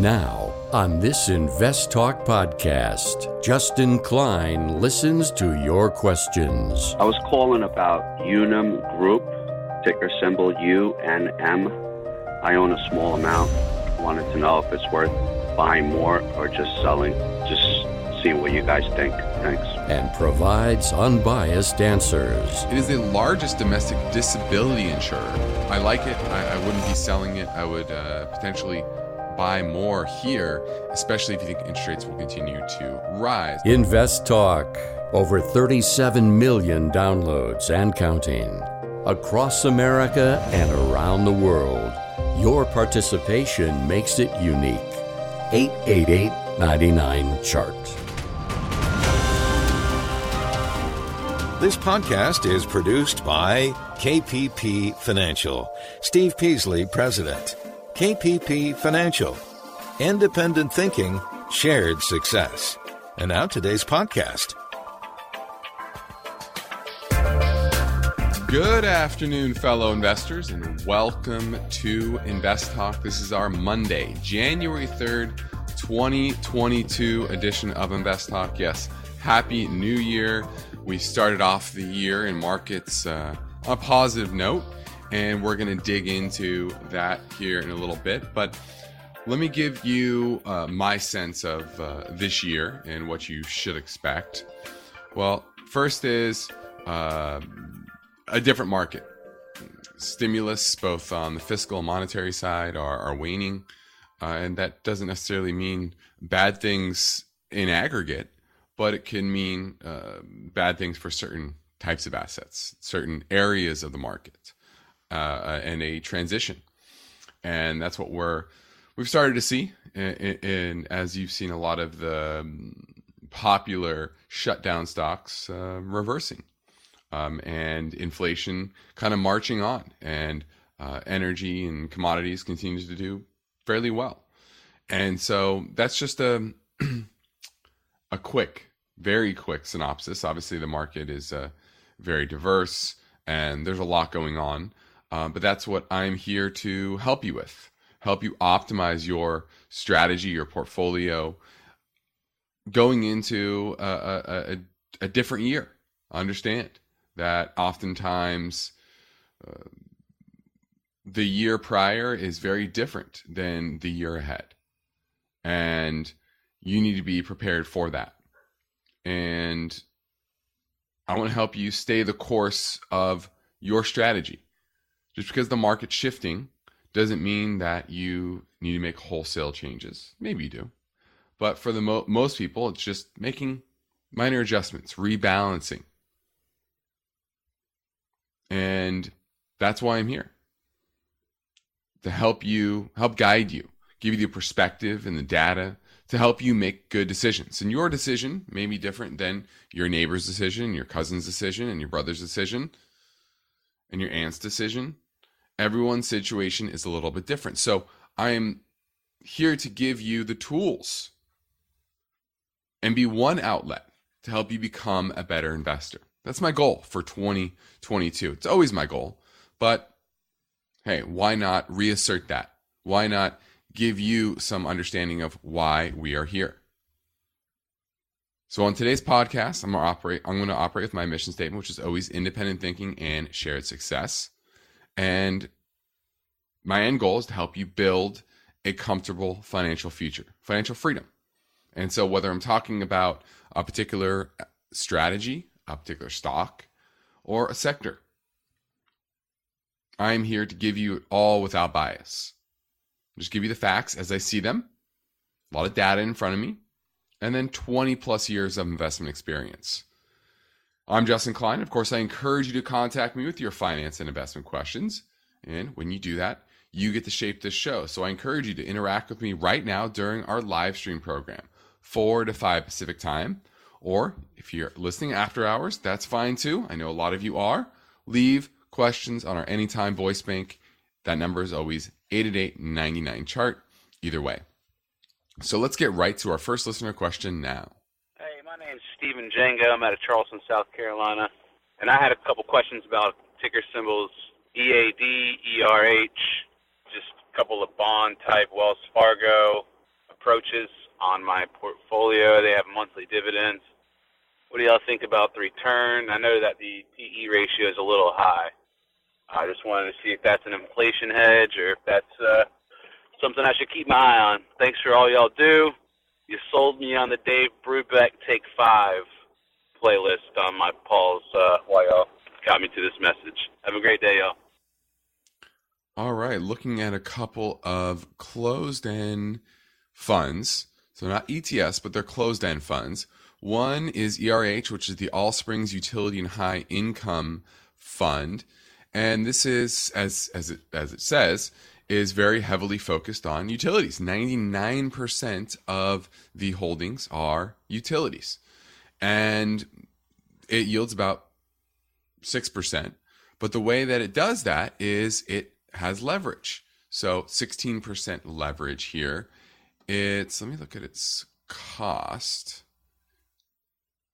Now, on this Invest Talk podcast, Justin Klein listens to your questions. I was calling about Unum Group, ticker symbol UNM. I own a small amount. Wanted to know if it's worth buying more or just selling. Just see what you guys think. Thanks. And provides unbiased answers. It is the largest domestic disability insurer. I like it. I, I wouldn't be selling it. I would uh, potentially buy more here, especially if you think interest rates will continue to rise. Invest Talk. Over 37 million downloads and counting. Across America and around the world. Your participation makes it unique. 888 99 Chart. This podcast is produced by KPP Financial. Steve Peasley, President. KPP Financial. Independent thinking, shared success. And now today's podcast. Good afternoon, fellow investors, and welcome to Invest Talk. This is our Monday, January 3rd, 2022 edition of Invest Talk. Yes, Happy New Year. We started off the year in markets uh, on a positive note and we're going to dig into that here in a little bit. But let me give you uh, my sense of uh, this year and what you should expect. Well, first is uh, a different market. Stimulus, both on the fiscal and monetary side, are, are waning. Uh, and that doesn't necessarily mean bad things in aggregate, but it can mean uh, bad things for certain types of assets, certain areas of the market uh, and a transition, and that's what we're we've started to see. And as you've seen, a lot of the um, popular shutdown stocks uh, reversing, um, and inflation kind of marching on, and uh, energy and commodities continues to do fairly well. And so that's just a a quick, very quick synopsis. Obviously, the market is uh, very diverse, and there's a lot going on. Um, but that's what I'm here to help you with, help you optimize your strategy, your portfolio, going into a, a, a, a different year. Understand that oftentimes uh, the year prior is very different than the year ahead. And you need to be prepared for that. And I want to help you stay the course of your strategy. Just because the market's shifting doesn't mean that you need to make wholesale changes. Maybe you do. But for the mo- most people, it's just making minor adjustments, rebalancing. And that's why I'm here to help you, help guide you, give you the perspective and the data to help you make good decisions. And your decision may be different than your neighbor's decision, your cousin's decision, and your brother's decision, and your aunt's decision everyone's situation is a little bit different. So I am here to give you the tools and be one outlet to help you become a better investor. That's my goal for 2022. It's always my goal, but hey, why not reassert that? Why not give you some understanding of why we are here? So on today's podcast, I'm gonna operate. I'm going to operate with my mission statement, which is always independent thinking and shared success. And my end goal is to help you build a comfortable financial future, financial freedom. And so, whether I'm talking about a particular uh, strategy, a particular stock, or a sector, I'm here to give you all without bias. Just give you the facts as I see them, a lot of data in front of me, and then 20 plus years of investment experience. I'm Justin Klein. Of course, I encourage you to contact me with your finance and investment questions. And when you do that, you get to shape this show. So I encourage you to interact with me right now during our live stream program, 4 to 5 Pacific time. Or if you're listening after hours, that's fine too. I know a lot of you are. Leave questions on our anytime voice bank. That number is always 888 99 chart, either way. So let's get right to our first listener question now. Stephen Jenga. I'm out of Charleston, South Carolina. And I had a couple questions about ticker symbols EAD, ERH, just a couple of bond type Wells Fargo, roaches on my portfolio. They have monthly dividends. What do y'all think about the return? I know that the PE ratio is a little high. I just wanted to see if that's an inflation hedge or if that's uh, something I should keep my eye on. Thanks for all y'all do. You sold me on the Dave Brubeck Take Five playlist on my Paul's uh, while y'all got me to this message. Have a great day, y'all. All right, looking at a couple of closed-end funds. So not ETFs, but they're closed-end funds. One is ERH, which is the All Springs Utility and High Income Fund, and this is as as it as it says is very heavily focused on utilities. 99% of the holdings are utilities. And it yields about 6%. But the way that it does that is it has leverage. So 16% leverage here. It's, let me look at its cost.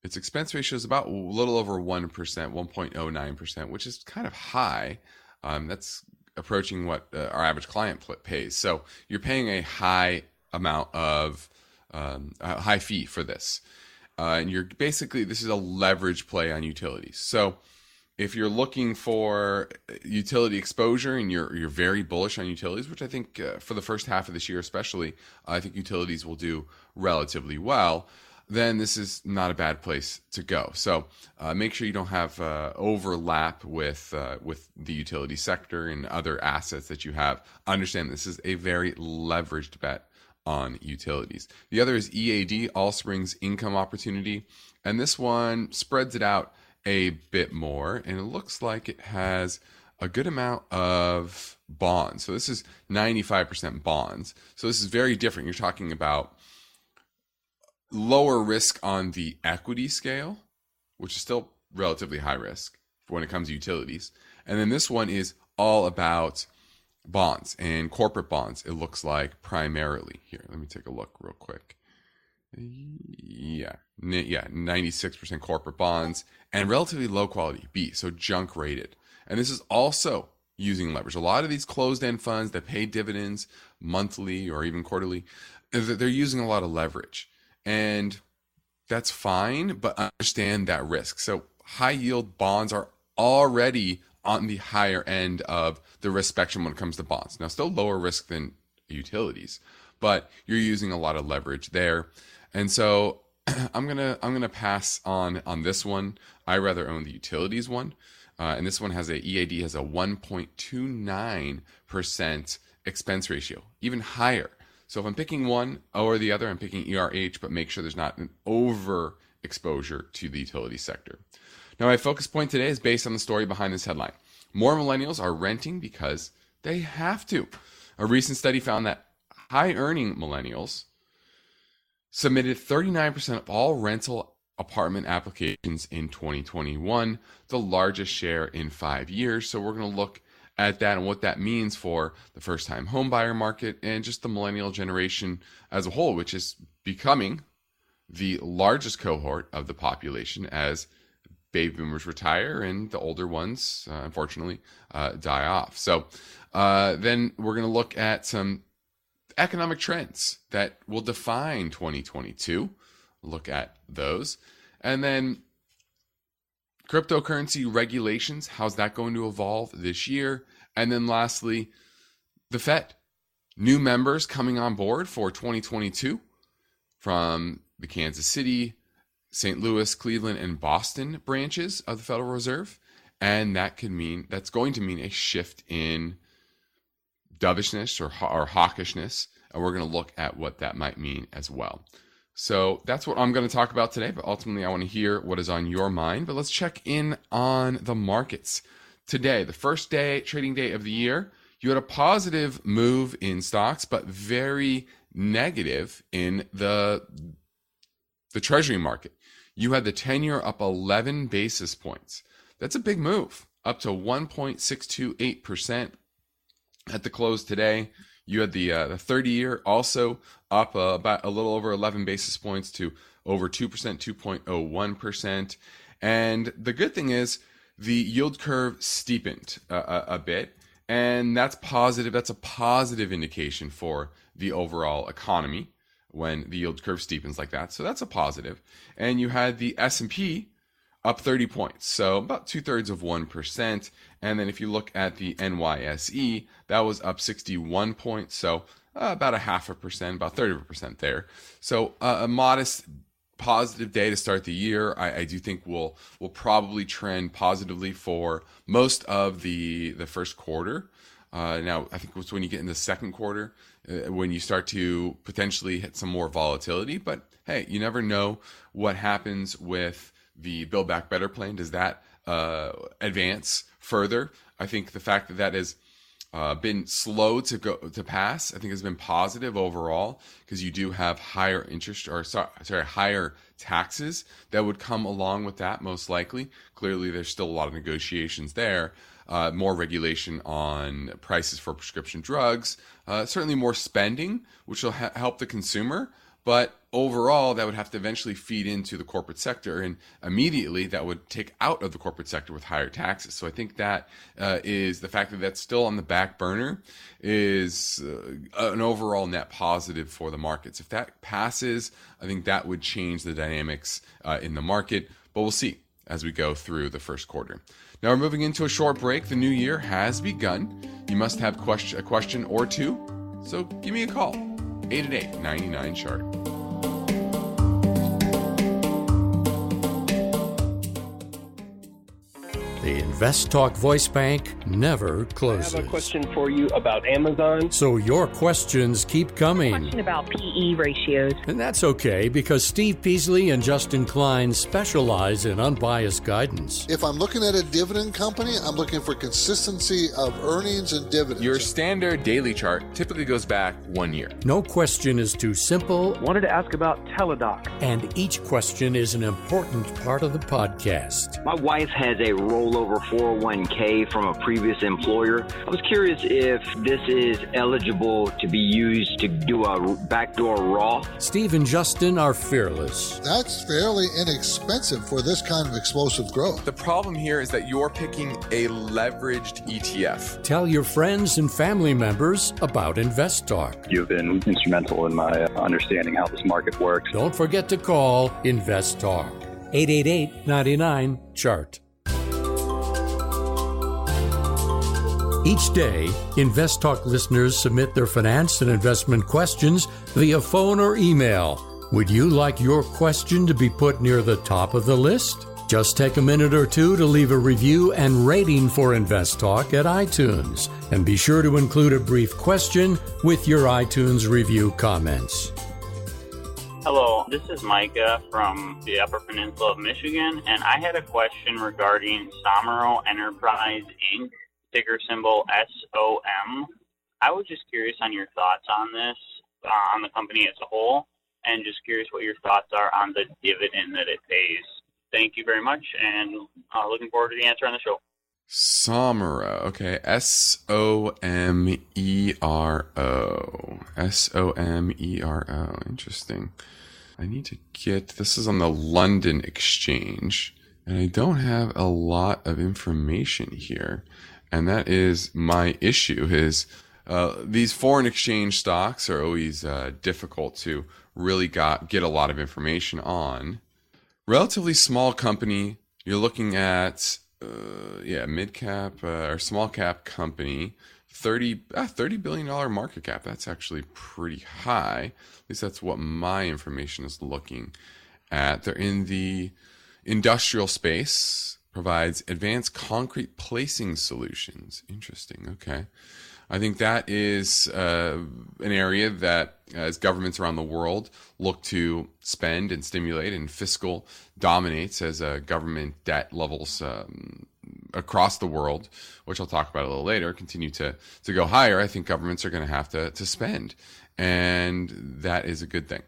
Its expense ratio is about a little over 1%, 1.09%, which is kind of high. Um, that's approaching what uh, our average client pays. So you're paying a high amount of um, a high fee for this. Uh, and you're basically, this is a leverage play on utilities. So if you're looking for utility exposure and you're you're very bullish on utilities, which I think uh, for the first half of this year especially, I think utilities will do relatively well then this is not a bad place to go. So uh, make sure you don't have uh, overlap with uh, with the utility sector and other assets that you have. Understand this is a very leveraged bet on utilities. The other is EAD, All Springs Income Opportunity, and this one spreads it out a bit more, and it looks like it has a good amount of bonds. So this is 95% bonds. So this is very different. You're talking about lower risk on the equity scale, which is still relatively high risk when it comes to utilities. And then this one is all about bonds and corporate bonds, it looks like primarily. Here, let me take a look real quick. Yeah, yeah, 96% corporate bonds and relatively low quality B, so junk rated. And this is also using leverage. A lot of these closed end funds that pay dividends monthly or even quarterly, they're using a lot of leverage and that's fine, but understand that risk. So high yield bonds are already on the higher end of the risk spectrum when it comes to bonds. Now, still lower risk than utilities, but you're using a lot of leverage there. And so I'm gonna I'm gonna pass on on this one. I rather own the utilities one, uh, and this one has a EAD has a 1.29 percent expense ratio, even higher so if I'm picking one or the other, I'm picking ERH, but make sure there's not an over exposure to the utility sector. Now, my focus point today is based on the story behind this headline. More millennials are renting because they have to. A recent study found that high earning millennials submitted 39% of all rental apartment applications in 2021, the largest share in five years. So we're going to look at that and what that means for the first time homebuyer market and just the millennial generation as a whole, which is becoming the largest cohort of the population as baby boomers retire and the older ones, uh, unfortunately, uh, die off. So uh, then we're going to look at some economic trends that will define 2022. Look at those. And then cryptocurrency regulations, how's that going to evolve this year? And then lastly, the Fed. New members coming on board for 2022 from the Kansas City, St. Louis, Cleveland, and Boston branches of the Federal Reserve. And that could mean, that's going to mean a shift in dovishness or, or hawkishness. And we're going to look at what that might mean as well. So that's what I'm going to talk about today. But ultimately, I want to hear what is on your mind. But let's check in on the markets. Today, the first day, trading day of the year, you had a positive move in stocks, but very negative in the, the treasury market. You had the 10 year up 11 basis points. That's a big move, up to 1.628% at the close today. You had the uh, the 30 year also up uh, about a little over 11 basis points to over 2%, 2.01%. And the good thing is the yield curve steepened uh, a, a bit. And that's positive. That's a positive indication for the overall economy when the yield curve steepens like that. So that's a positive. And you had the S&P up 30 points, so about two thirds of 1%. And then if you look at the NYSE, that was up 61 points, so uh, about a half a percent, about 30 percent there. So uh, a modest positive day to start the year. I, I do think we'll will probably trend positively for most of the the first quarter. Uh, now, I think it's when you get in the second quarter uh, when you start to potentially hit some more volatility. But hey, you never know what happens with the Build Back Better plan. Does that uh, advance further? I think the fact that that has uh, been slow to go to pass, I think has been positive overall because you do have higher interest or sorry, sorry, higher taxes that would come along with that most likely. Clearly, there's still a lot of negotiations there. Uh, more regulation on prices for prescription drugs, uh, certainly more spending, which will ha- help the consumer. But overall, that would have to eventually feed into the corporate sector, and immediately that would take out of the corporate sector with higher taxes. So I think that uh, is the fact that that's still on the back burner is uh, an overall net positive for the markets. If that passes, I think that would change the dynamics uh, in the market. But we'll see as we go through the first quarter. Now we're moving into a short break. The new year has begun. You must have question, a question or two, so give me a call. 888 99 chart. The Invest Talk Voice Bank never closes. I have a question for you about Amazon. So your questions keep coming. Question about PE ratios. And that's okay because Steve Peasley and Justin Klein specialize in unbiased guidance. If I'm looking at a dividend company, I'm looking for consistency of earnings and dividends. Your standard daily chart typically goes back one year. No question is too simple. Wanted to ask about Teladoc. And each question is an important part of the podcast. My wife has a rollover 401k from a previous employer. I was curious if this is eligible to be used to do a backdoor Roth. Steve and Justin are fearless. That's fairly inexpensive for this kind of explosive growth. The problem here is that you're picking a leveraged ETF. Tell your friends and family members about Invest Talk. You've been instrumental in my uh, understanding how this market works. Don't forget to call Invest Talk. 888 99 Chart. Each day, Invest Talk listeners submit their finance and investment questions via phone or email. Would you like your question to be put near the top of the list? Just take a minute or two to leave a review and rating for Invest Talk at iTunes. And be sure to include a brief question with your iTunes review comments. Hello, this is Micah from the Upper Peninsula of Michigan, and I had a question regarding Somero Enterprise Inc ticker symbol SOM. I was just curious on your thoughts on this, uh, on the company as a whole, and just curious what your thoughts are on the dividend that it pays. Thank you very much, and uh, looking forward to the answer on the show. Somero, okay, S O M E R O, S O M E R O. Interesting. I need to get this is on the London Exchange, and I don't have a lot of information here and that is my issue. Is uh, these foreign exchange stocks are always uh, difficult to really got get a lot of information on. Relatively small company. You're looking at uh, yeah mid cap uh, or small cap company. 30, ah, $30 billion market cap. That's actually pretty high. At least that's what my information is looking at. They're in the industrial space provides advanced concrete placing solutions. Interesting. Okay. I think that is uh, an area that, as governments around the world look to spend and stimulate, and fiscal dominates as uh, government debt levels um, across the world, which I'll talk about a little later, continue to to go higher. I think governments are going to have to to spend, and that is a good thing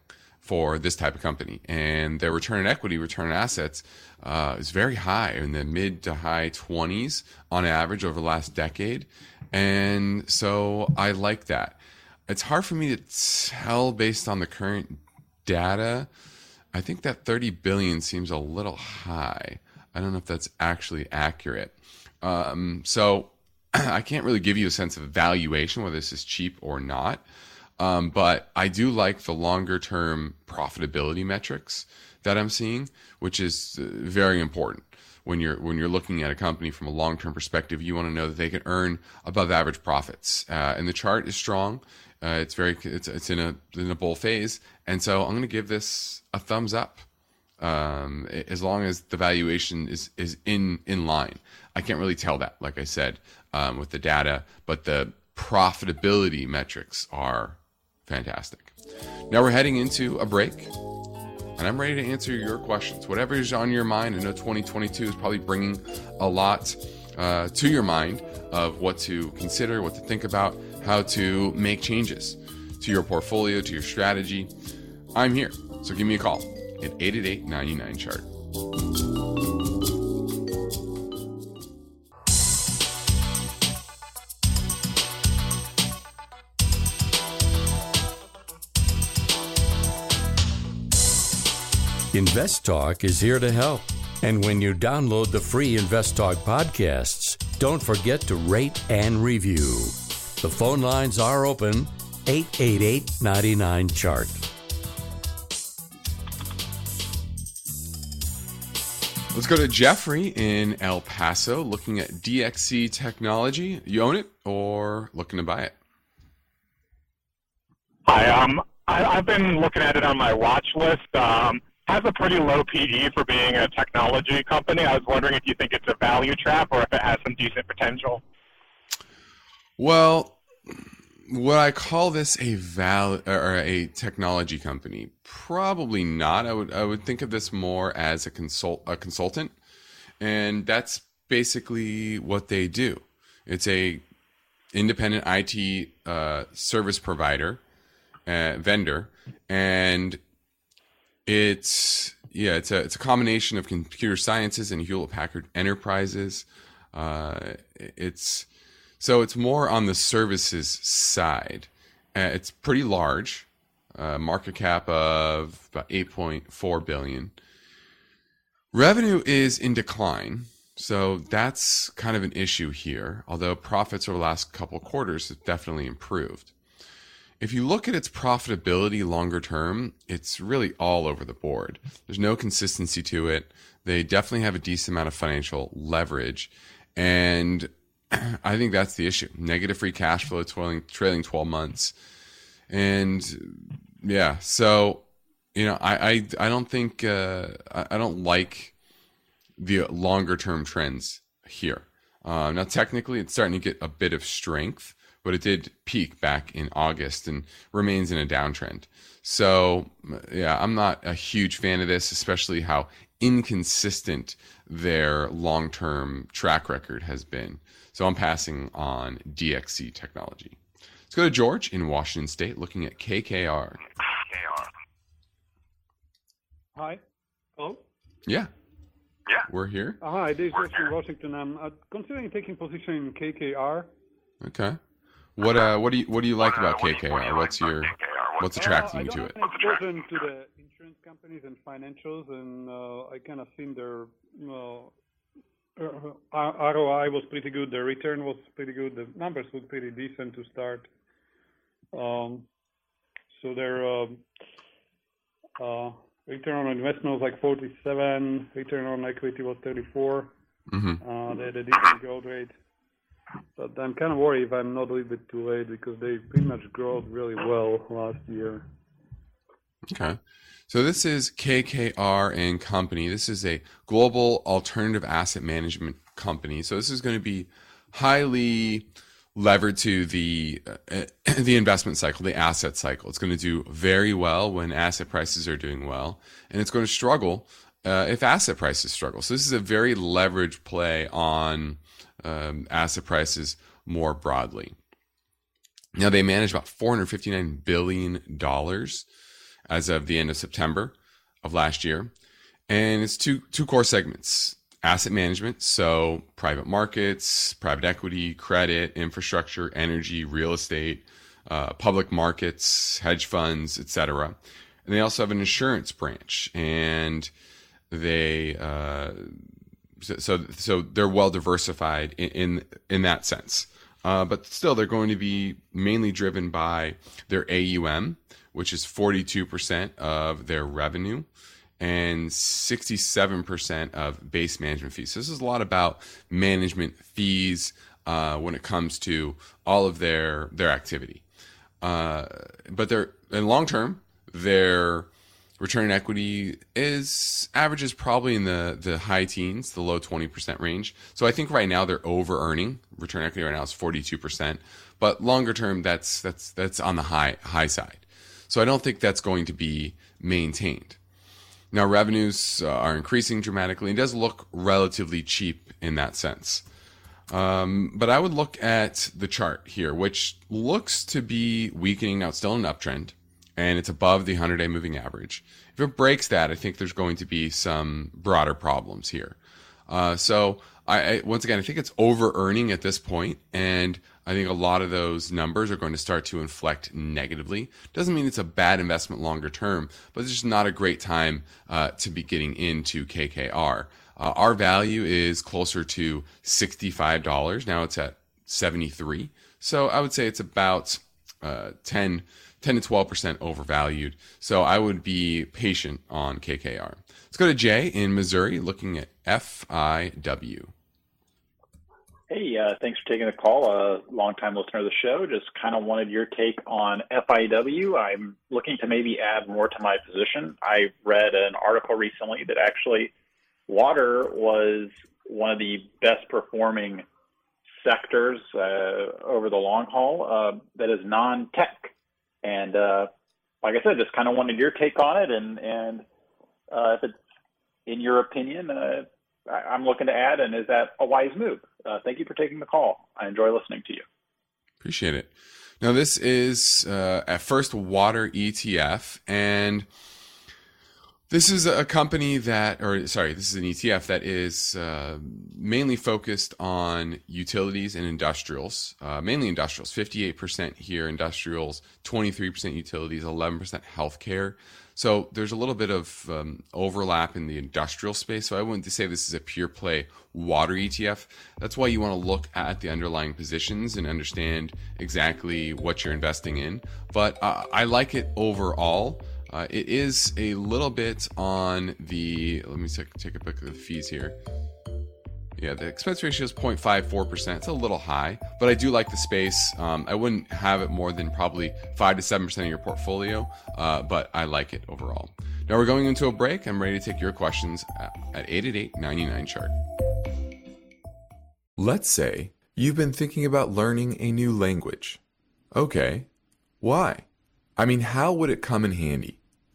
for this type of company. And their return on equity, return on assets, uh, is very high in the mid to high 20s on average over the last decade. And so I like that. It's hard for me to tell based on the current data. I think that 30 billion seems a little high. I don't know if that's actually accurate. Um, so I can't really give you a sense of valuation, whether this is cheap or not. Um, but I do like the longer term profitability metrics that I'm seeing, which is uh, very important when you're when you're looking at a company from a long term perspective. You want to know that they can earn above average profits, uh, and the chart is strong. Uh, it's very it's it's in a in a bull phase, and so I'm going to give this a thumbs up. Um, as long as the valuation is is in in line, I can't really tell that, like I said, um, with the data, but the profitability metrics are fantastic. Now we're heading into a break, and I'm ready to answer your questions. Whatever is on your mind, I know 2022 is probably bringing a lot uh, to your mind of what to consider, what to think about, how to make changes to your portfolio, to your strategy. I'm here, so give me a call at 888 99 chart. Invest Talk is here to help. And when you download the free Invest Talk podcasts, don't forget to rate and review. The phone lines are open 888 99 Chart. Let's go to Jeffrey in El Paso looking at DXC technology. You own it or looking to buy it? Hi, um, I, I've been looking at it on my watch list. Um, has a pretty low PE for being a technology company. I was wondering if you think it's a value trap or if it has some decent potential. Well, would I call this a val or a technology company? Probably not. I would I would think of this more as a consult a consultant, and that's basically what they do. It's a independent IT uh, service provider uh, vendor, and it's yeah, it's a it's a combination of computer sciences and Hewlett Packard Enterprises. Uh, it's so it's more on the services side. Uh, it's pretty large, uh, market cap of about eight point four billion. Revenue is in decline, so that's kind of an issue here. Although profits over the last couple quarters have definitely improved. If you look at its profitability longer term, it's really all over the board. There's no consistency to it. They definitely have a decent amount of financial leverage. And I think that's the issue. Negative free cash flow trailing, trailing 12 months. And yeah, so, you know, I, I, I don't think, uh, I, don't like the longer term trends here. Uh, now, technically, it's starting to get a bit of strength but it did peak back in August and remains in a downtrend. So, yeah, I'm not a huge fan of this, especially how inconsistent their long term track record has been. So, I'm passing on DXC technology. Let's go to George in Washington State looking at KKR. KKR. Hi. Hello? Yeah. Yeah. We're here. Uh, hi, this is George in Washington. I'm uh, considering taking position in KKR. Okay. What uh what do you what do you like about KKR? What's your what's attracting you to it? exposure to the insurance companies and financials, and uh, I kind of seen their uh, ROI was pretty good, the return was pretty good, the numbers look pretty decent to start. Um, so their uh, uh, return on investment was like 47, return on equity was 34. Mm-hmm. Uh, they had a decent growth rate. But I'm kind of worried if I'm not a little bit too late because they pretty much grew really well last year. Okay. So this is KKR and Company. This is a global alternative asset management company. So this is going to be highly levered to the uh, the investment cycle, the asset cycle. It's going to do very well when asset prices are doing well, and it's going to struggle uh, if asset prices struggle. So this is a very leveraged play on um, asset prices more broadly. Now they manage about 459 billion dollars as of the end of September of last year, and it's two two core segments: asset management, so private markets, private equity, credit, infrastructure, energy, real estate, uh, public markets, hedge funds, etc. And they also have an insurance branch, and they uh, so so they're well diversified in in, in that sense. Uh, but still, they're going to be mainly driven by their AUM, which is 42% of their revenue and 67% of base management fees. So this is a lot about management fees uh, when it comes to all of their their activity. Uh, but they're in long term, their return on equity is averages probably in the the high teens, the low 20% range. So I think right now they're over earning. Return on equity right now is 42%, but longer term that's that's that's on the high high side. So I don't think that's going to be maintained. Now revenues uh, are increasing dramatically. It does look relatively cheap in that sense. Um, but I would look at the chart here, which looks to be weakening now. Still an uptrend, and it's above the 100 day moving average. If it breaks that, I think there's going to be some broader problems here. Uh, so, I, I, once again, I think it's over earning at this point, and I think a lot of those numbers are going to start to inflect negatively. Doesn't mean it's a bad investment longer term, but it's just not a great time uh, to be getting into KKR. Uh, our value is closer to $65. Now it's at 73. So I would say it's about uh, 10, 10 to 12% overvalued. So I would be patient on KKR. Let's go to Jay in Missouri looking at FIW. Hey, uh, thanks for taking the call. A longtime listener of the show. Just kind of wanted your take on FIW. I'm looking to maybe add more to my position. I read an article recently that actually water was one of the best performing sectors uh, over the long haul uh, that is non-tech. And uh, like I said, just kind of wanted your take on it, and and uh, if it's in your opinion, uh, I, am looking to add, and is that a wise move? Uh, thank you for taking the call. I enjoy listening to you. Appreciate it. Now this is at first water ETF, and this is a company that, or sorry, this is an ETF that is uh, mainly focused on utilities and industrials, uh, mainly industrials. 58% here, industrials, 23% utilities, 11% healthcare. So there's a little bit of um, overlap in the industrial space. So I wouldn't say this is a pure play water ETF. That's why you want to look at the underlying positions and understand exactly what you're investing in. But uh, I like it overall. Uh, it is a little bit on the, let me take, take a look at the fees here. Yeah, the expense ratio is 0.54%. It's a little high, but I do like the space. Um, I wouldn't have it more than probably 5 to 7% of your portfolio, uh, but I like it overall. Now we're going into a break. I'm ready to take your questions at, at 888 99 chart. Let's say you've been thinking about learning a new language. Okay, why? I mean, how would it come in handy?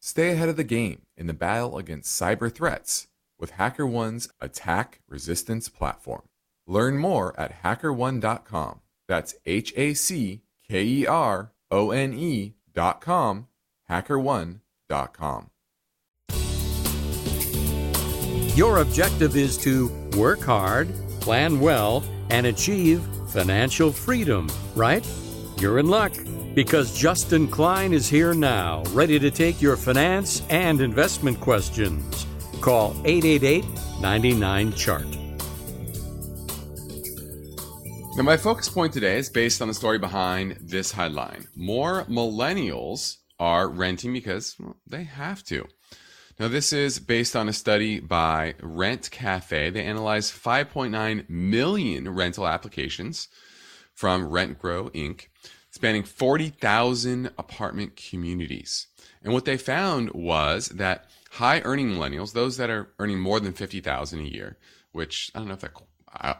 stay ahead of the game in the battle against cyber threats with HackerOne's attack resistance platform. Learn more at hackerone.com. That's H A C K E R O N E.com, hackerone.com. Your objective is to work hard, plan well, and achieve financial freedom, right? You're in luck because Justin Klein is here now, ready to take your finance and investment questions. Call 888 99 Chart. Now, my focus point today is based on the story behind this headline. More millennials are renting because well, they have to. Now, this is based on a study by RentCafe. They analyzed 5.9 million rental applications from RentGrow Inc., spanning 40,000 apartment communities. And what they found was that high earning millennials, those that are earning more than 50,000 a year, which I don't know if that I,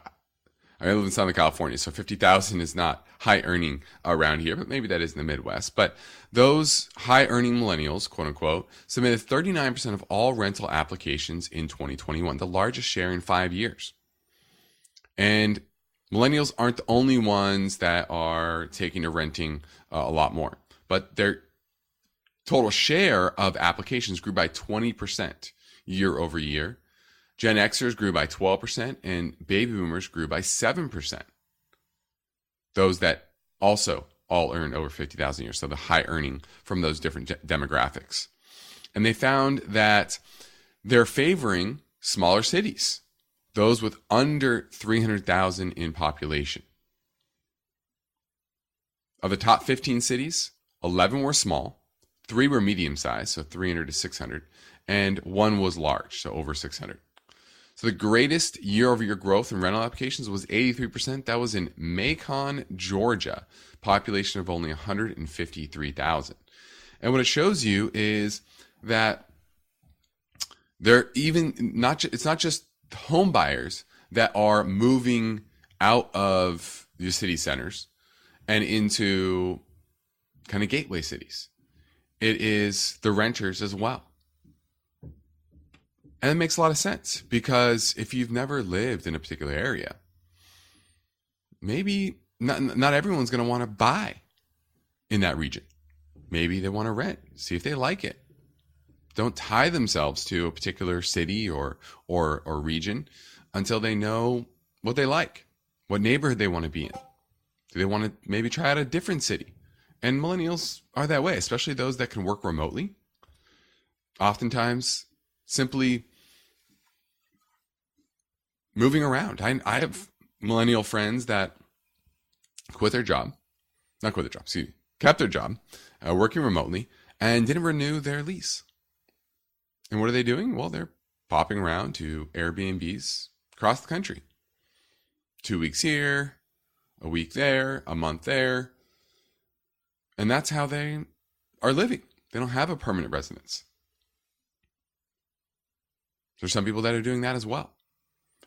I live in Southern California, so 50,000 is not high earning around here, but maybe that is in the Midwest. But those high earning millennials, quote unquote, submitted 39% of all rental applications in 2021, the largest share in five years. And millennials aren't the only ones that are taking to renting uh, a lot more, but their total share of applications grew by 20% year over year Gen Xers grew by 12%, and baby boomers grew by 7%. Those that also all earn over 50,000 a year, so the high earning from those different de- demographics. And they found that they're favoring smaller cities, those with under 300,000 in population. Of the top 15 cities, 11 were small, three were medium sized, so 300 to 600, and one was large, so over 600. So the greatest year over year growth in rental applications was 83%. That was in Macon, Georgia, population of only 153,000. And what it shows you is that they're even not, it's not just home buyers that are moving out of the city centers and into kind of gateway cities. It is the renters as well. And it makes a lot of sense because if you've never lived in a particular area, maybe not, not everyone's going to want to buy in that region. Maybe they want to rent, see if they like it. Don't tie themselves to a particular city or, or, or region until they know what they like, what neighborhood they want to be in. Do they want to maybe try out a different city? And millennials are that way, especially those that can work remotely. Oftentimes, simply moving around. I, I have millennial friends that quit their job, not quit their job, excuse me, kept their job, uh, working remotely, and didn't renew their lease. And what are they doing? Well, they're popping around to Airbnbs across the country. Two weeks here, a week there, a month there. And that's how they are living. They don't have a permanent residence. There's some people that are doing that as well.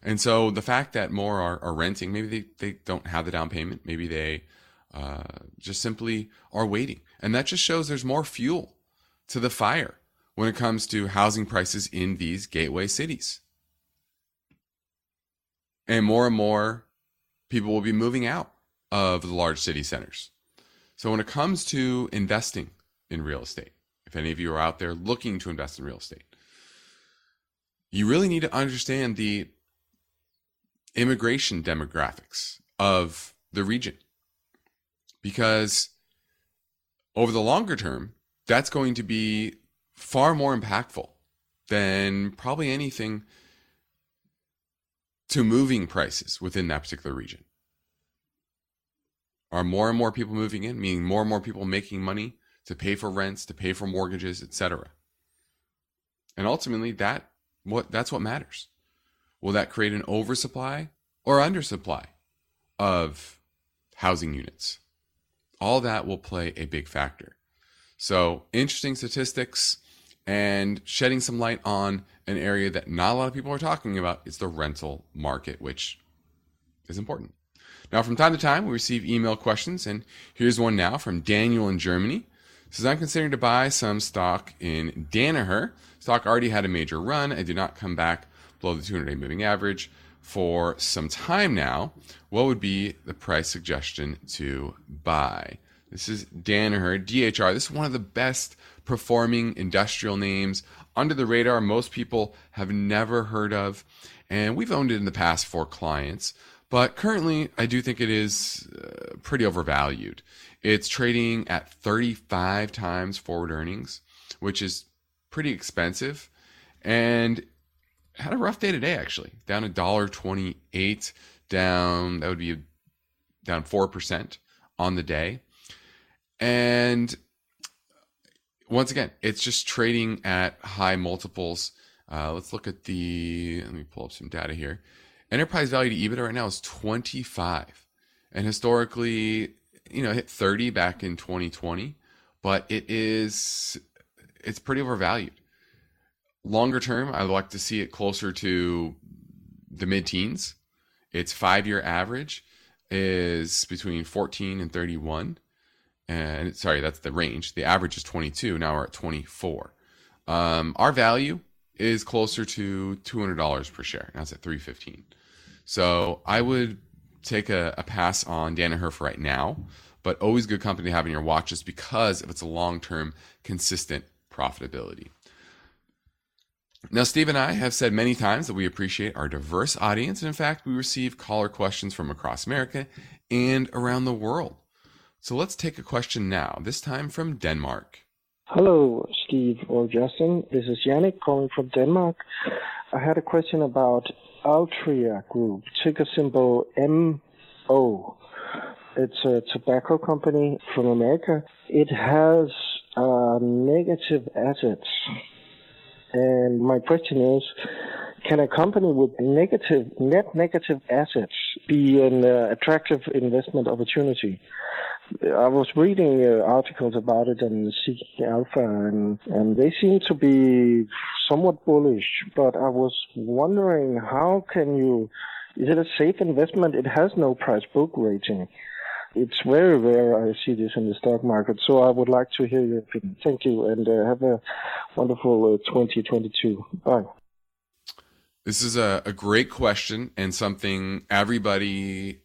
And so the fact that more are, are renting, maybe they, they don't have the down payment, maybe they uh, just simply are waiting. And that just shows there's more fuel to the fire when it comes to housing prices in these gateway cities. And more and more people will be moving out of the large city centers. So when it comes to investing in real estate, if any of you are out there looking to invest in real estate, you really need to understand the immigration demographics of the region because over the longer term, that's going to be far more impactful than probably anything to moving prices within that particular region. Are more and more people moving in, meaning more and more people making money to pay for rents, to pay for mortgages, etc. And ultimately that what that's what matters. Will that create an oversupply or undersupply of housing units? All that will play a big factor. So, interesting statistics and shedding some light on an area that not a lot of people are talking about is the rental market, which is important. Now, from time to time, we receive email questions, and here's one now from Daniel in Germany. Says, I'm considering to buy some stock in Danaher. Stock already had a major run. I did not come back below the 200 day moving average for some time now. What would be the price suggestion to buy? This is Danaher, DHR. This is one of the best performing industrial names under the radar. Most people have never heard of, and we've owned it in the past for clients. But currently, I do think it is uh, pretty overvalued. It's trading at 35 times forward earnings, which is pretty expensive. And had a rough day today, actually. Down a dollar twenty-eight, down that would be down four percent on the day. And once again, it's just trading at high multiples. Uh, let's look at the. Let me pull up some data here. Enterprise value to EBITDA right now is 25, and historically, you know, hit 30 back in 2020, but it is it's pretty overvalued. Longer term, I'd like to see it closer to the mid-teens. Its five-year average is between 14 and 31 and sorry, that's the range. The average is 22. Now we're at 24. Um, our value is closer to $200 per share. Now it's at 315. So I would take a, a pass on Danaher for right now, but always good company to have in your watches because of its a long-term consistent profitability. Now, Steve and I have said many times that we appreciate our diverse audience. And in fact, we receive caller questions from across America and around the world. So let's take a question now, this time from Denmark. Hello, Steve or Justin. This is Yannick calling from Denmark. I had a question about Altria Group, ticker symbol MO. It's a tobacco company from America. It has uh, negative assets. And my question is, can a company with negative, net negative assets be an uh, attractive investment opportunity? I was reading uh, articles about it and Seeking Alpha, and, and they seem to be somewhat bullish. But I was wondering, how can you? Is it a safe investment? It has no price book rating. It's very rare I see this in the stock market. So I would like to hear your opinion. Thank you, and uh, have a wonderful uh, 2022. Bye. This is a, a great question and something everybody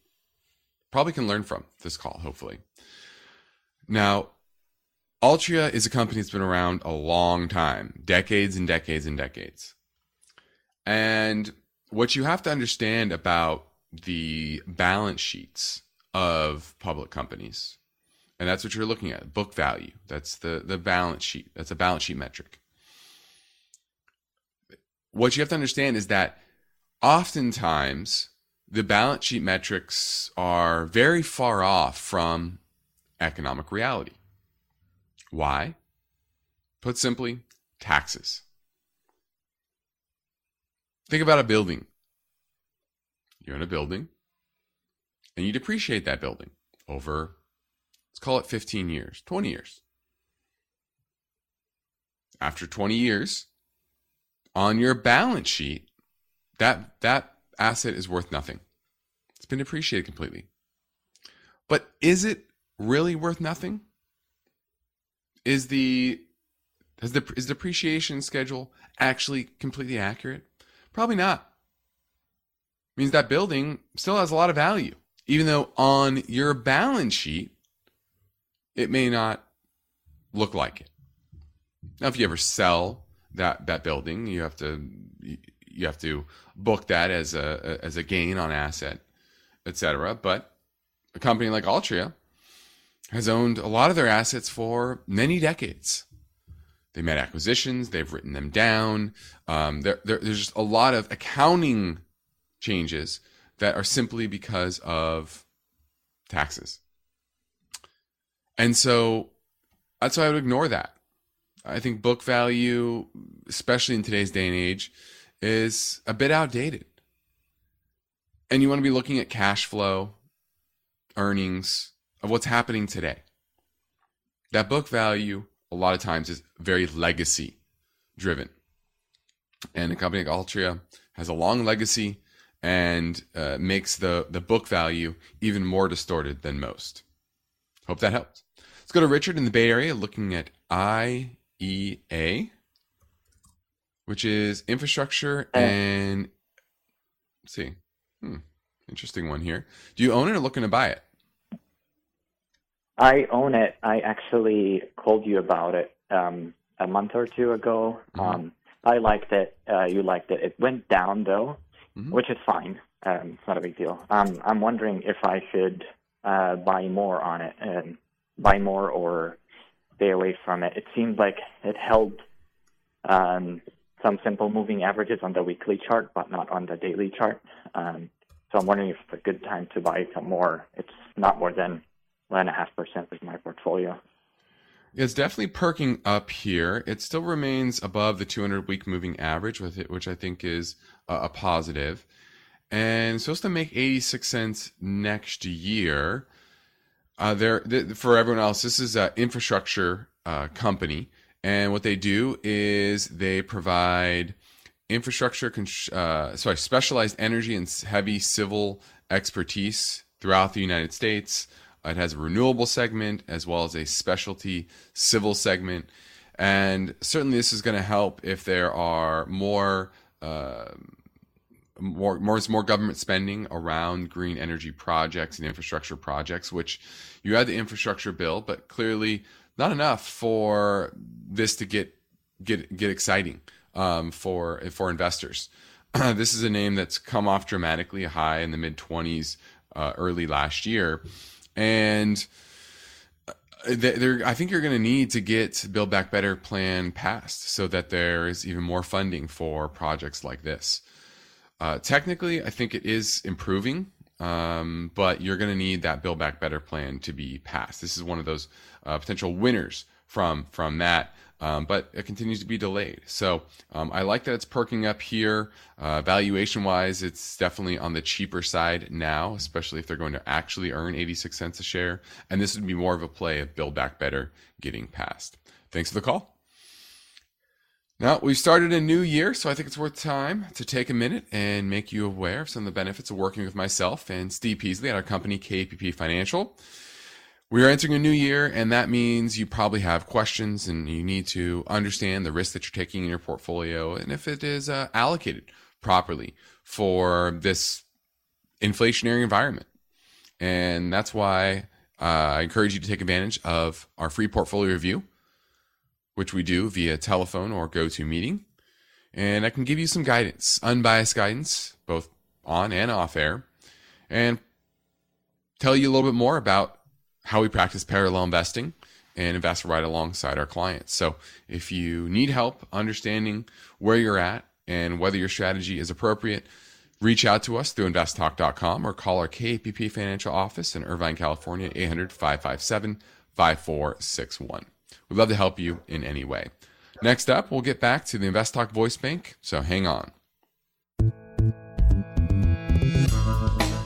probably can learn from this call, hopefully. Now, Altria is a company that's been around a long time, decades and decades and decades. And what you have to understand about the balance sheets of public companies, and that's what you're looking at book value. That's the, the balance sheet. That's a balance sheet metric. What you have to understand is that oftentimes the balance sheet metrics are very far off from economic reality. Why? Put simply, taxes. Think about a building. You're in a building and you depreciate that building over, let's call it 15 years, 20 years. After 20 years, on your balance sheet, that, that asset is worth nothing. It's been depreciated completely. But is it really worth nothing? Is the has the is the depreciation schedule actually completely accurate? Probably not. It means that building still has a lot of value, even though on your balance sheet it may not look like it. Now, if you ever sell that that building, you have to you have to book that as a as a gain on asset, etc. But a company like Altria has owned a lot of their assets for many decades. They made acquisitions, they've written them down. Um, there, there, there's just a lot of accounting changes that are simply because of taxes. And so that's why I would ignore that. I think book value, especially in today's day and age, is a bit outdated. And you want to be looking at cash flow, earnings of what's happening today. That book value, a lot of times, is very legacy driven. And a company like Altria has a long legacy and uh, makes the, the book value even more distorted than most. Hope that helps. Let's go to Richard in the Bay Area looking at IEA, which is infrastructure and let's see. Hmm, interesting one here. Do you own it or looking to buy it? I own it. I actually called you about it um, a month or two ago. Mm-hmm. Um, I liked it. Uh, you liked it. It went down though, Mhm. which is fine. Um, it's not a big deal. Um, I'm wondering if I should uh, buy more on it, and buy more or stay away from it. It seemed like it held um, some simple moving averages on the weekly chart, but not on the daily chart. Um, so I'm wondering if it's a good time to buy some more. It's not more than one and a half percent of my portfolio. It's definitely perking up here. It still remains above the 200 week moving average, with it, which I think is a, a positive. And supposed to make 86 cents next year. Uh, there th- for everyone else, this is an infrastructure uh, company, and what they do is they provide infrastructure, con- uh, sorry, specialized energy and heavy civil expertise throughout the United States. It has a renewable segment as well as a specialty civil segment. And certainly, this is going to help if there are more. Uh, more, more, more government spending around green energy projects and infrastructure projects, which you had the infrastructure bill, but clearly not enough for this to get get get exciting um, for for investors. this is a name that's come off dramatically high in the mid 20s uh, early last year, and there, I think you're going to need to get Build Back Better plan passed so that there is even more funding for projects like this. Uh, technically, I think it is improving, um, but you're going to need that Build Back Better plan to be passed. This is one of those uh, potential winners from from that, um, but it continues to be delayed. So um, I like that it's perking up here. Uh, valuation wise, it's definitely on the cheaper side now, especially if they're going to actually earn 86 cents a share. And this would be more of a play of Build Back Better getting passed. Thanks for the call. Now, we've started a new year, so I think it's worth time to take a minute and make you aware of some of the benefits of working with myself and Steve Peasley at our company, KPP Financial. We are entering a new year, and that means you probably have questions and you need to understand the risk that you're taking in your portfolio and if it is uh, allocated properly for this inflationary environment. And that's why uh, I encourage you to take advantage of our free portfolio review which we do via telephone or go to meeting. And I can give you some guidance, unbiased guidance, both on and off air, and tell you a little bit more about how we practice parallel investing and invest right alongside our clients. So if you need help understanding where you're at and whether your strategy is appropriate, reach out to us through investtalk.com or call our KPP financial office in Irvine, California, 800 557 5461. We'd love to help you in any way. Next up, we'll get back to the Invest Talk voice bank, so hang on.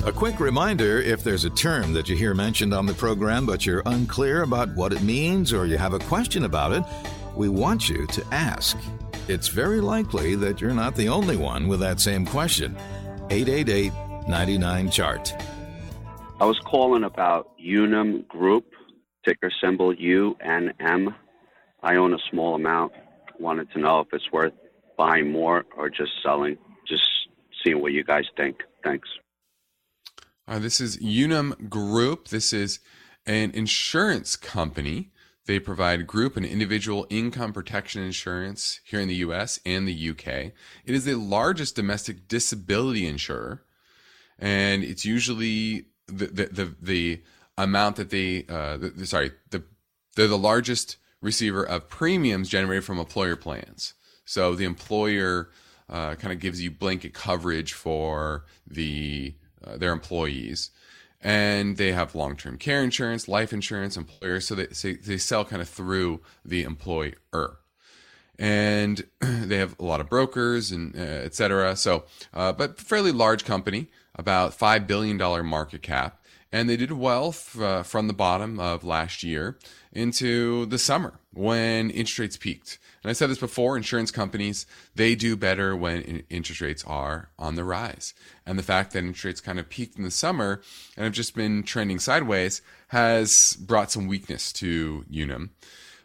A quick reminder if there's a term that you hear mentioned on the program but you're unclear about what it means or you have a question about it, we want you to ask. It's very likely that you're not the only one with that same question. 888 99 Chart. I was calling about Unum Group, ticker symbol UNM. I own a small amount. Wanted to know if it's worth buying more or just selling. Just seeing what you guys think. Thanks. Uh, this is Unum Group. This is an insurance company. They provide group and individual income protection insurance here in the US and the UK. It is the largest domestic disability insurer, and it's usually the the the, the amount that they uh, the, sorry the they're the largest receiver of premiums generated from employer plans. So the employer uh, kind of gives you blanket coverage for the uh, their employees, and they have long-term care insurance, life insurance, employers. So they so they sell kind of through the employer, and they have a lot of brokers and uh, et cetera. So, uh, but fairly large company, about five billion dollar market cap and they did well f- uh, from the bottom of last year into the summer when interest rates peaked. And I said this before insurance companies, they do better when in- interest rates are on the rise. And the fact that interest rates kind of peaked in the summer and have just been trending sideways has brought some weakness to Unum.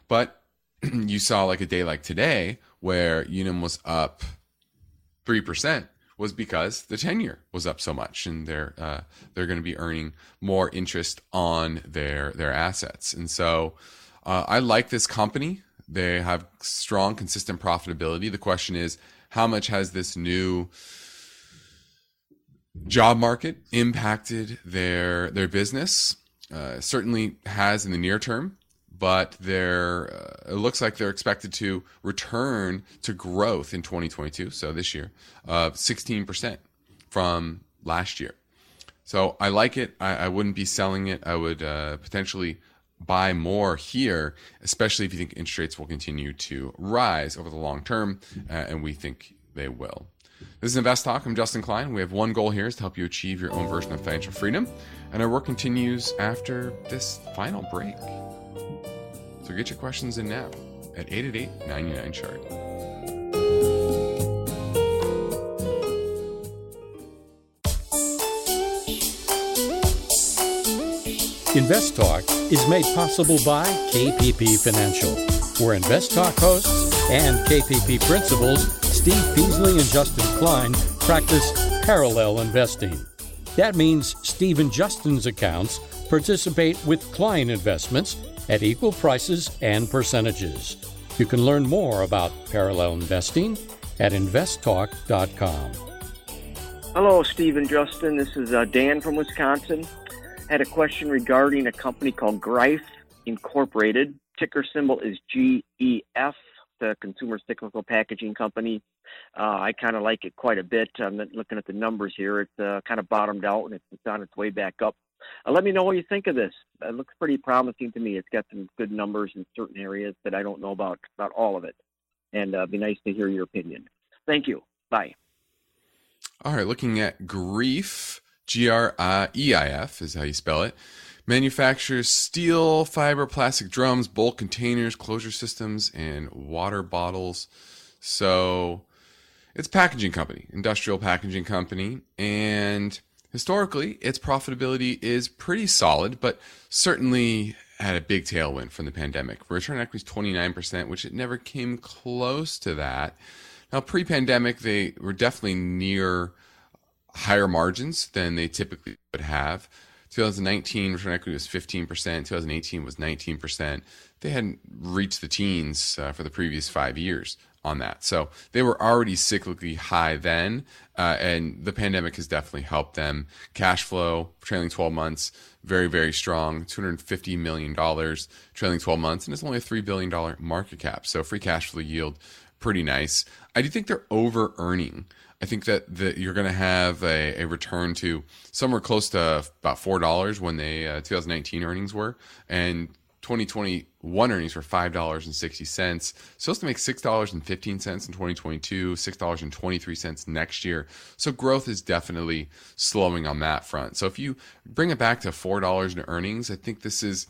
But you saw like a day like today where Unum was up 3% was because the ten-year was up so much, and they're uh, they're going to be earning more interest on their their assets. And so, uh, I like this company. They have strong, consistent profitability. The question is, how much has this new job market impacted their their business? Uh, certainly has in the near term but they're uh, it looks like they're expected to return to growth in 2022 so this year of 16% from last year so i like it i, I wouldn't be selling it i would uh, potentially buy more here especially if you think interest rates will continue to rise over the long term uh, and we think they will this is Invest Talk. I'm Justin Klein. We have one goal here is to help you achieve your own version of financial freedom. And our work continues after this final break. So get your questions in now at 888 99 chart. Invest Talk is made possible by KPP Financial, where Invest Talk hosts and KPP principals Steve Peasley and Justin Klein practice parallel investing. That means Steve and Justin's accounts participate with client investments at equal prices and percentages. You can learn more about parallel investing at investtalk.com. Hello, Steve and Justin. This is uh, Dan from Wisconsin. I had a question regarding a company called Greif Incorporated. Ticker symbol is GEF, the consumer cyclical packaging company. Uh, I kind of like it quite a bit. I'm looking at the numbers here. It's uh, kind of bottomed out and it's on its way back up. Uh, let me know what you think of this. It looks pretty promising to me. It's got some good numbers in certain areas that I don't know about about all of it, and uh, be nice to hear your opinion. Thank you. Bye. All right, looking at Greif, G R E I F is how you spell it. Manufactures steel, fiber, plastic drums, bulk containers, closure systems, and water bottles. So it's packaging company, industrial packaging company, and historically, its profitability is pretty solid, but certainly had a big tailwind from the pandemic. Return on equity is 29%, which it never came close to that. Now, pre pandemic, they were definitely near higher margins than they typically would have. 2019 return equity was 15%, 2018 was 19%. They hadn't reached the teens uh, for the previous five years on that. So they were already cyclically high then, uh, and the pandemic has definitely helped them. Cash flow, trailing 12 months, very, very strong $250 million trailing 12 months, and it's only a $3 billion market cap. So free cash flow yield, pretty nice. I do think they're over earning. I think that, that you're going to have a, a, return to somewhere close to about $4 when they uh, 2019 earnings were. And 2021 earnings were $5.60. Supposed to make $6.15 in 2022, $6.23 next year. So growth is definitely slowing on that front. So if you bring it back to $4 in earnings, I think this is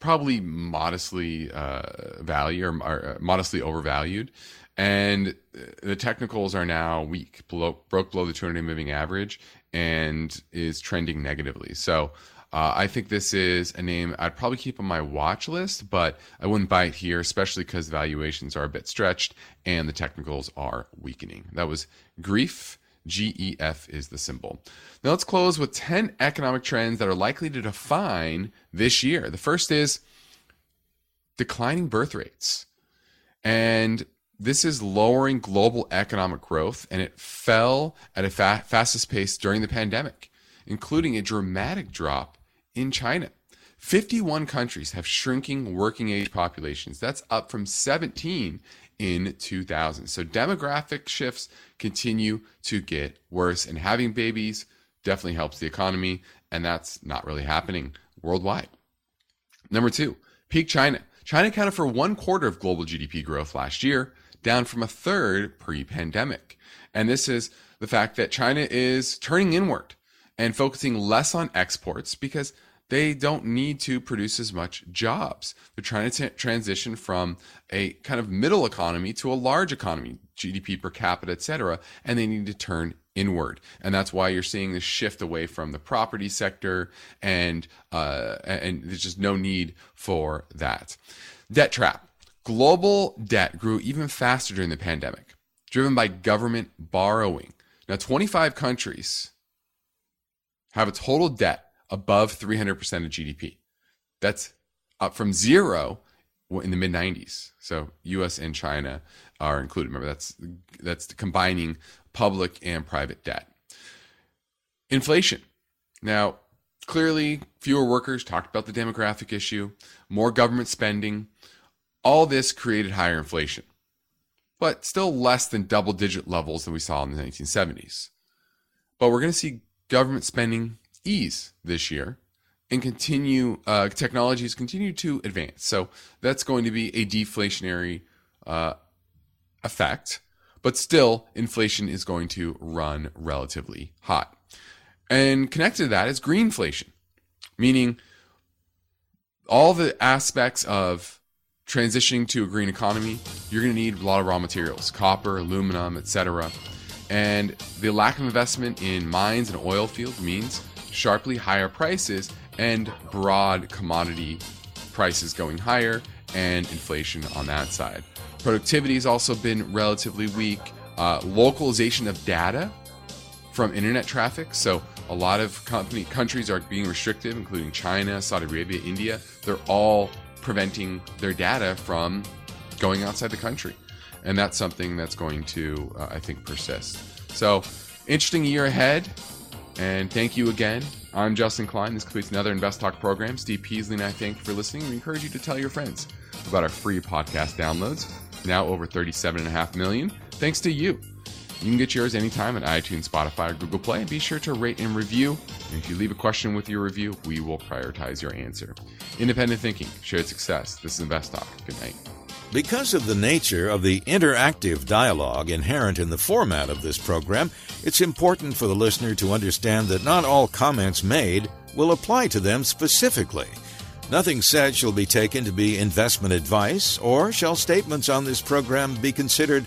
probably modestly uh, value or, or uh, modestly overvalued. And the technicals are now weak, below, broke below the 200 moving average and is trending negatively. So uh, I think this is a name I'd probably keep on my watch list, but I wouldn't buy it here, especially because valuations are a bit stretched and the technicals are weakening. That was Greif. GEF is the symbol. Now let's close with 10 economic trends that are likely to define this year. The first is declining birth rates. And this is lowering global economic growth, and it fell at a fa- fastest pace during the pandemic, including a dramatic drop in China. 51 countries have shrinking working age populations. That's up from 17 in 2000. So demographic shifts continue to get worse, and having babies definitely helps the economy, and that's not really happening worldwide. Number two, peak China. China accounted for one quarter of global GDP growth last year, down from a third pre pandemic. And this is the fact that China is turning inward and focusing less on exports because they don't need to produce as much jobs. They're trying to t- transition from a kind of middle economy to a large economy, GDP per capita, et cetera, and they need to turn inward. And that's why you're seeing this shift away from the property sector, and uh, and there's just no need for that. Debt trap. Global debt grew even faster during the pandemic, driven by government borrowing. Now, 25 countries have a total debt above 300% of GDP. That's up from zero in the mid 90s. So US and China are included. Remember that's that's combining public and private debt. Inflation. Now, clearly fewer workers talked about the demographic issue, more government spending. All this created higher inflation. But still less than double digit levels than we saw in the 1970s. But we're going to see government spending ease this year and continue uh, technologies continue to advance so that's going to be a deflationary uh, effect but still inflation is going to run relatively hot and connected to that is greenflation meaning all the aspects of transitioning to a green economy you're going to need a lot of raw materials copper aluminum etc and the lack of investment in mines and oil fields means sharply higher prices and broad commodity prices going higher and inflation on that side. Productivity has also been relatively weak. Uh, localization of data from internet traffic. So a lot of company countries are being restrictive, including China, Saudi Arabia, India. They're all preventing their data from going outside the country, and that's something that's going to, uh, I think, persist. So interesting year ahead. And thank you again. I'm Justin Klein. This completes another Invest Talk program. Steve Peasley and I thank you for listening. We encourage you to tell your friends about our free podcast downloads. Now over 37.5 million. Thanks to you. You can get yours anytime at iTunes, Spotify, or Google Play. Be sure to rate and review. And if you leave a question with your review, we will prioritize your answer. Independent thinking, shared success. This is Invest Talk. Good night. Because of the nature of the interactive dialogue inherent in the format of this program, it's important for the listener to understand that not all comments made will apply to them specifically. Nothing said shall be taken to be investment advice, or shall statements on this program be considered